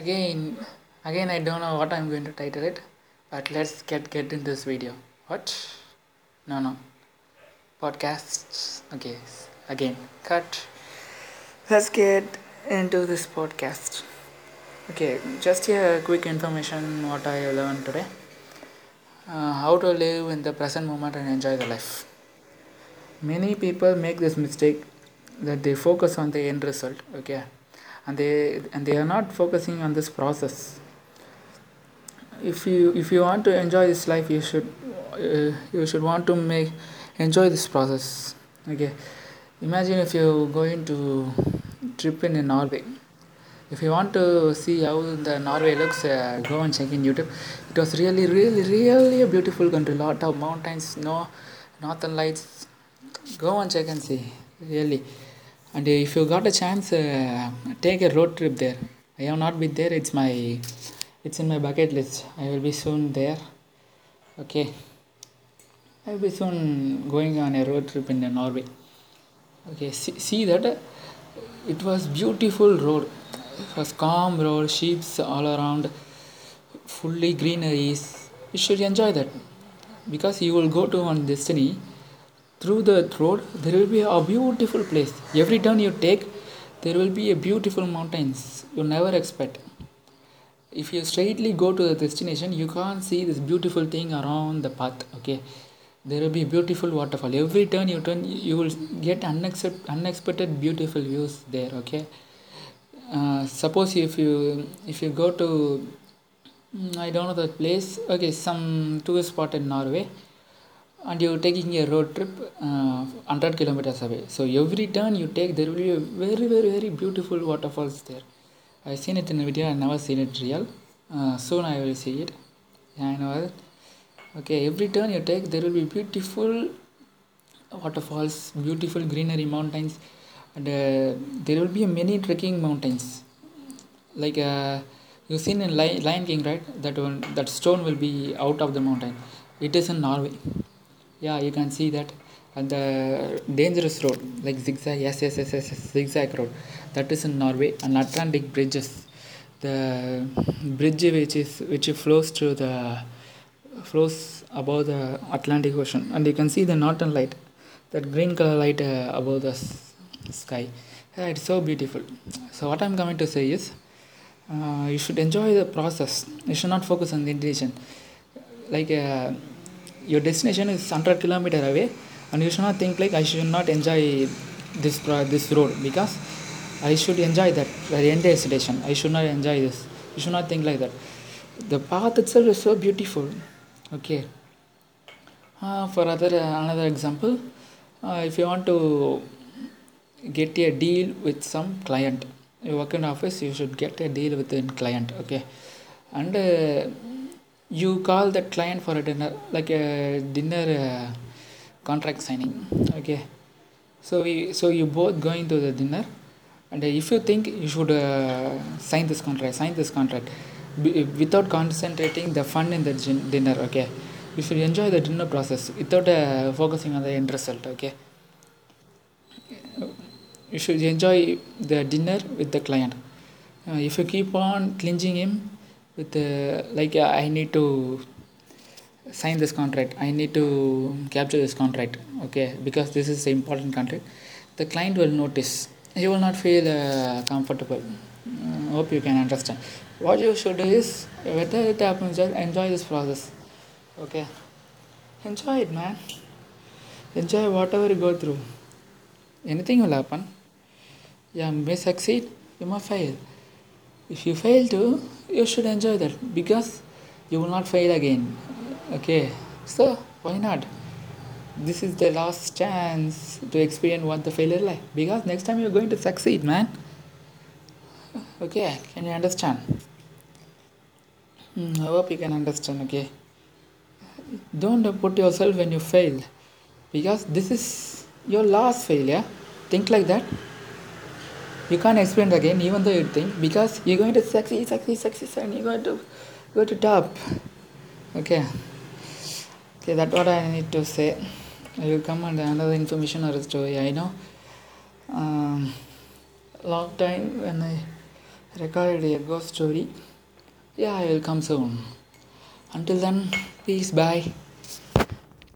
again again i don't know what i'm going to title it but let's get get into this video. What? No no. Podcasts. Okay again. Cut. Let's get into this podcast. Okay just a quick information what i learned today. Uh, how to live in the present moment and enjoy the life. Many people make this mistake that they focus on the end result okay and they and they are not focusing on this process. If you if you want to enjoy this life you should uh, you should want to make enjoy this process. Okay. Imagine if you going to trip in norway. If you want to see how the norway looks uh, go and check in youtube. It was really really really a beautiful country. Lot of mountains no northern lights. Go and check and see. Really. And if you got a chance uh, take a road trip there. I have not been there. It's my it's in my bucket list. I will be soon there. Okay. I will be soon going on a road trip in the norway. Okay see, see that? It was beautiful road. It was calm road sheeps all around fully greeneries you should enjoy that. Because you will go to one destiny. Through the road there will be a beautiful place. Every turn you take there will be a beautiful mountains you never expect. If you straightly go to the destination you can't see this beautiful thing around the path okay? There will be beautiful waterfall. Every turn you turn you will get unexpected unexpected beautiful views there okay? Uh, suppose if you if you go to mm, i don't know the place okay some tourist spot in norway and you're taking a road trip uh, 100 kilometers away. So every turn you take there will be a very very very beautiful waterfalls there. I've seen it in a video i never seen it real. Uh, soon i will see it. Yeah, i know. Okay every turn you take there will be beautiful waterfalls beautiful greenery mountains and uh, there will be many trekking mountains. Like uh, you've seen in lion king right? That one that stone will be out of the mountain. It is in norway yeah you can see that. And the dangerous road like zigzag yes yes yes yes, yes zigzag road. That is in norway and atlantic bridges. The bridge which is which flows through the flows above the atlantic ocean. And you can see the northern light that green color light uh, above the sky. Yeah, it's so beautiful. So what i'm coming to say is uh, you should enjoy the process. You should not focus on the intention like uh, your destination is 100 kilometer away and you should not think like i should not enjoy this this road because i should enjoy that the end destination. I should not enjoy this. You should not think like that. The path itself is so beautiful. Okay. Uh, for other uh, another example uh, if you want to get a deal with some client you work in office you should get a deal with a client okay? And uh, you call that client for a dinner like a dinner uh, contract signing okay? So we so you both going to the dinner and if you think you should uh, sign this contract sign this contract B- without concentrating the fun in the gin- dinner okay? You should enjoy the dinner process without uh, focusing on the end result okay? You should enjoy the dinner with the client. Uh, if you keep on clinching him with uh, like uh, i need to sign this contract. I need to capture this contract okay? Because this is an important contract. The client will notice. He will not feel uh, comfortable. Uh, hope you can understand. What you should do is whether it happens just enjoy this process okay? Enjoy it man. Enjoy whatever you go through. Anything will happen. You may succeed you may fail if you fail to you should enjoy that because you will not fail again. Okay. So why not? This is the last chance to experience what the failure like. Because next time you're going to succeed man. Okay can you understand? Hmm, i hope you can understand okay? Don't put yourself when you fail because this is your last failure. Think like that you can't experience again even though you think because you're going to succeed succeed succeed and you're going to go to top okay okay that's what i need to say i will come on another information or story i know um, long time when i recorded a ghost story. Yeah, I will come soon. Until then, peace, bye.